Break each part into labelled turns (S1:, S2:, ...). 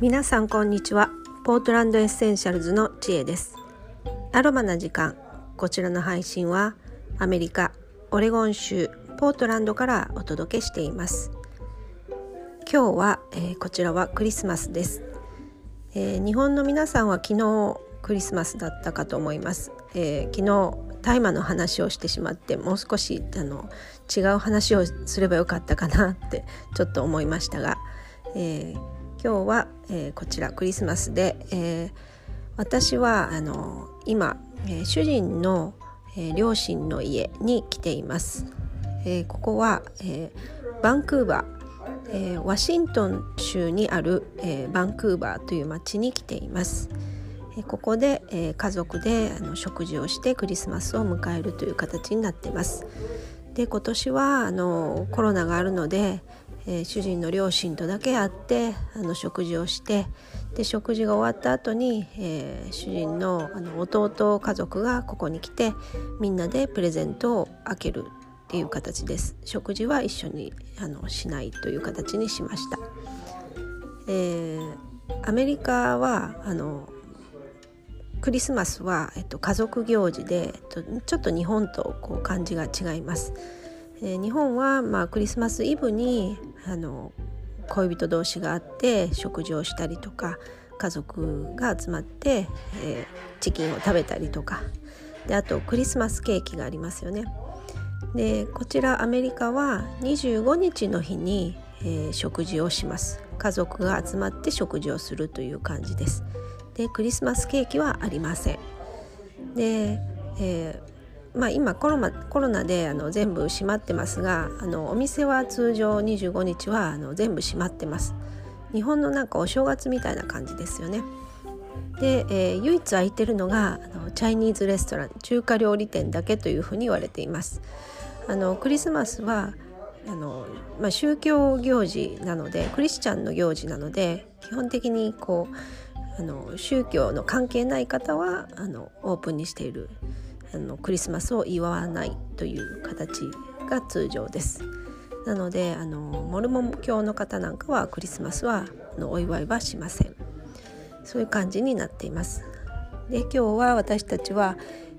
S1: 皆さんこんにちは。ポートランドエッセンシャルズの知恵です。アロマな時間。こちらの配信はアメリカオレゴン州ポートランドからお届けしています。今日は、えー、こちらはクリスマスです、えー、日本の皆さんは昨日クリスマスだったかと思います、えー、昨日大麻の話をしてしまってもう少しあの違う話をすればよかったかなってちょっと思いましたが、えー、今日は、えー、こちらクリスマスで、えー、私はあの今、えー、主人の、えー、両親の家に来ています。えー、ここは、えー、バンクーバー、えー、ワシントン州にある、えー、バンクーバーという町に来ています。えー、ここで、えー、家族であの食事をしてクリスマスを迎えるという形になっています。で今年はあのコロナがあるので、えー、主人の両親とだけ会ってあの食事をしてで食事が終わった後に、えー、主人のあの弟家族がここに来てみんなでプレゼントを開けるっていう形です食事は一緒にあのしないという形にしました、えー、アメリカはあのクリスマスは、えっと、家族行事で、えっと、ちょっと日本とこう感じが違います。えー、日本は、まあ、クリスマスイブにあの恋人同士があって食事をしたりとか家族が集まって、えー、チキンを食べたりとか。であとクリスマスケーキがありますよね。でこちらアメリカは25日の日に、えー、食事をします。家族が集まって食事をするという感じです。でクリスマスケーキはありません。で、えまあ、今コロナコロナであの全部閉まってますがあのお店は通常25日はあの全部閉まってます。日本のなんかお正月みたいな感じですよね。で、えー、唯一空いてるのがあのチャイニーズレストラン中華料理店だけというふうに言われています。あのクリスマスはあの、まあ、宗教行事なのでクリスチャンの行事なので基本的にこうあの宗教の関係ない方はあのオープンにしているあのクリスマスを祝わないという形が通常です。なのであのモルモン教の方なんかはクリスマスはのお祝いはしません。そういう感じになっています。で今日は私たちは、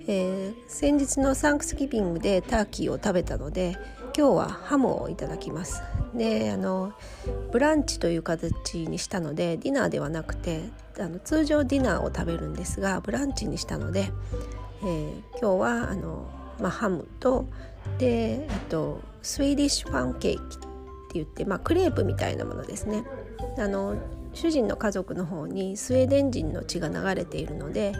S1: えー、先日のサンクスギビングでターキーを食べたので今日はハムをいただきます。であのブランチという形にしたのでディナーではなくてあの通常ディナーを食べるんですがブランチにしたのでえー、今日はあの、まあ、ハムとで、えっと、スウェーディッシュパンケーキって言って、まあ、クレープみたいなものですね。あの主人の家族の方にスウェーデン人の血が流れているので、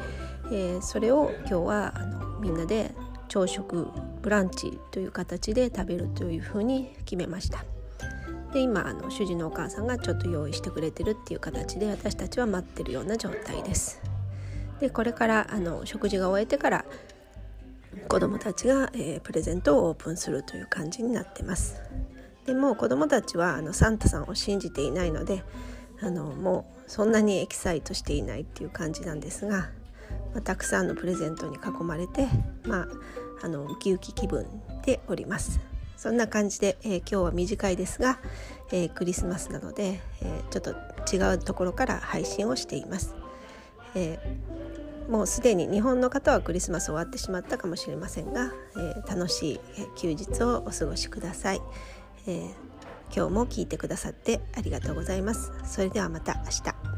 S1: えー、それを今日はあのみんなで朝食ブランチという形で食べるというふうに決めました。で今あの主人のお母さんがちょっと用意してくれてるっていう形で私たちは待ってるような状態です。でこれからあの食事が終えてから子どもたちが、えー、プレゼントをオープンするという感じになってます。でも子どもたちはあのサンタさんを信じていないのであのもうそんなにエキサイトしていないっていう感じなんですが、まあ、たくさんのプレゼントに囲まれて、まあ、あのウキウキ気分でおります。そんな感じで、えー、今日は短いですが、えー、クリスマスなので、えちょっと違うところから配信をしています。えもうすでに日本の方はクリスマス終わってしまったかもしれませんが、えー、楽しい休日をお過ごしください、えー、今日も聞いてくださってありがとうございます。それではまた明日。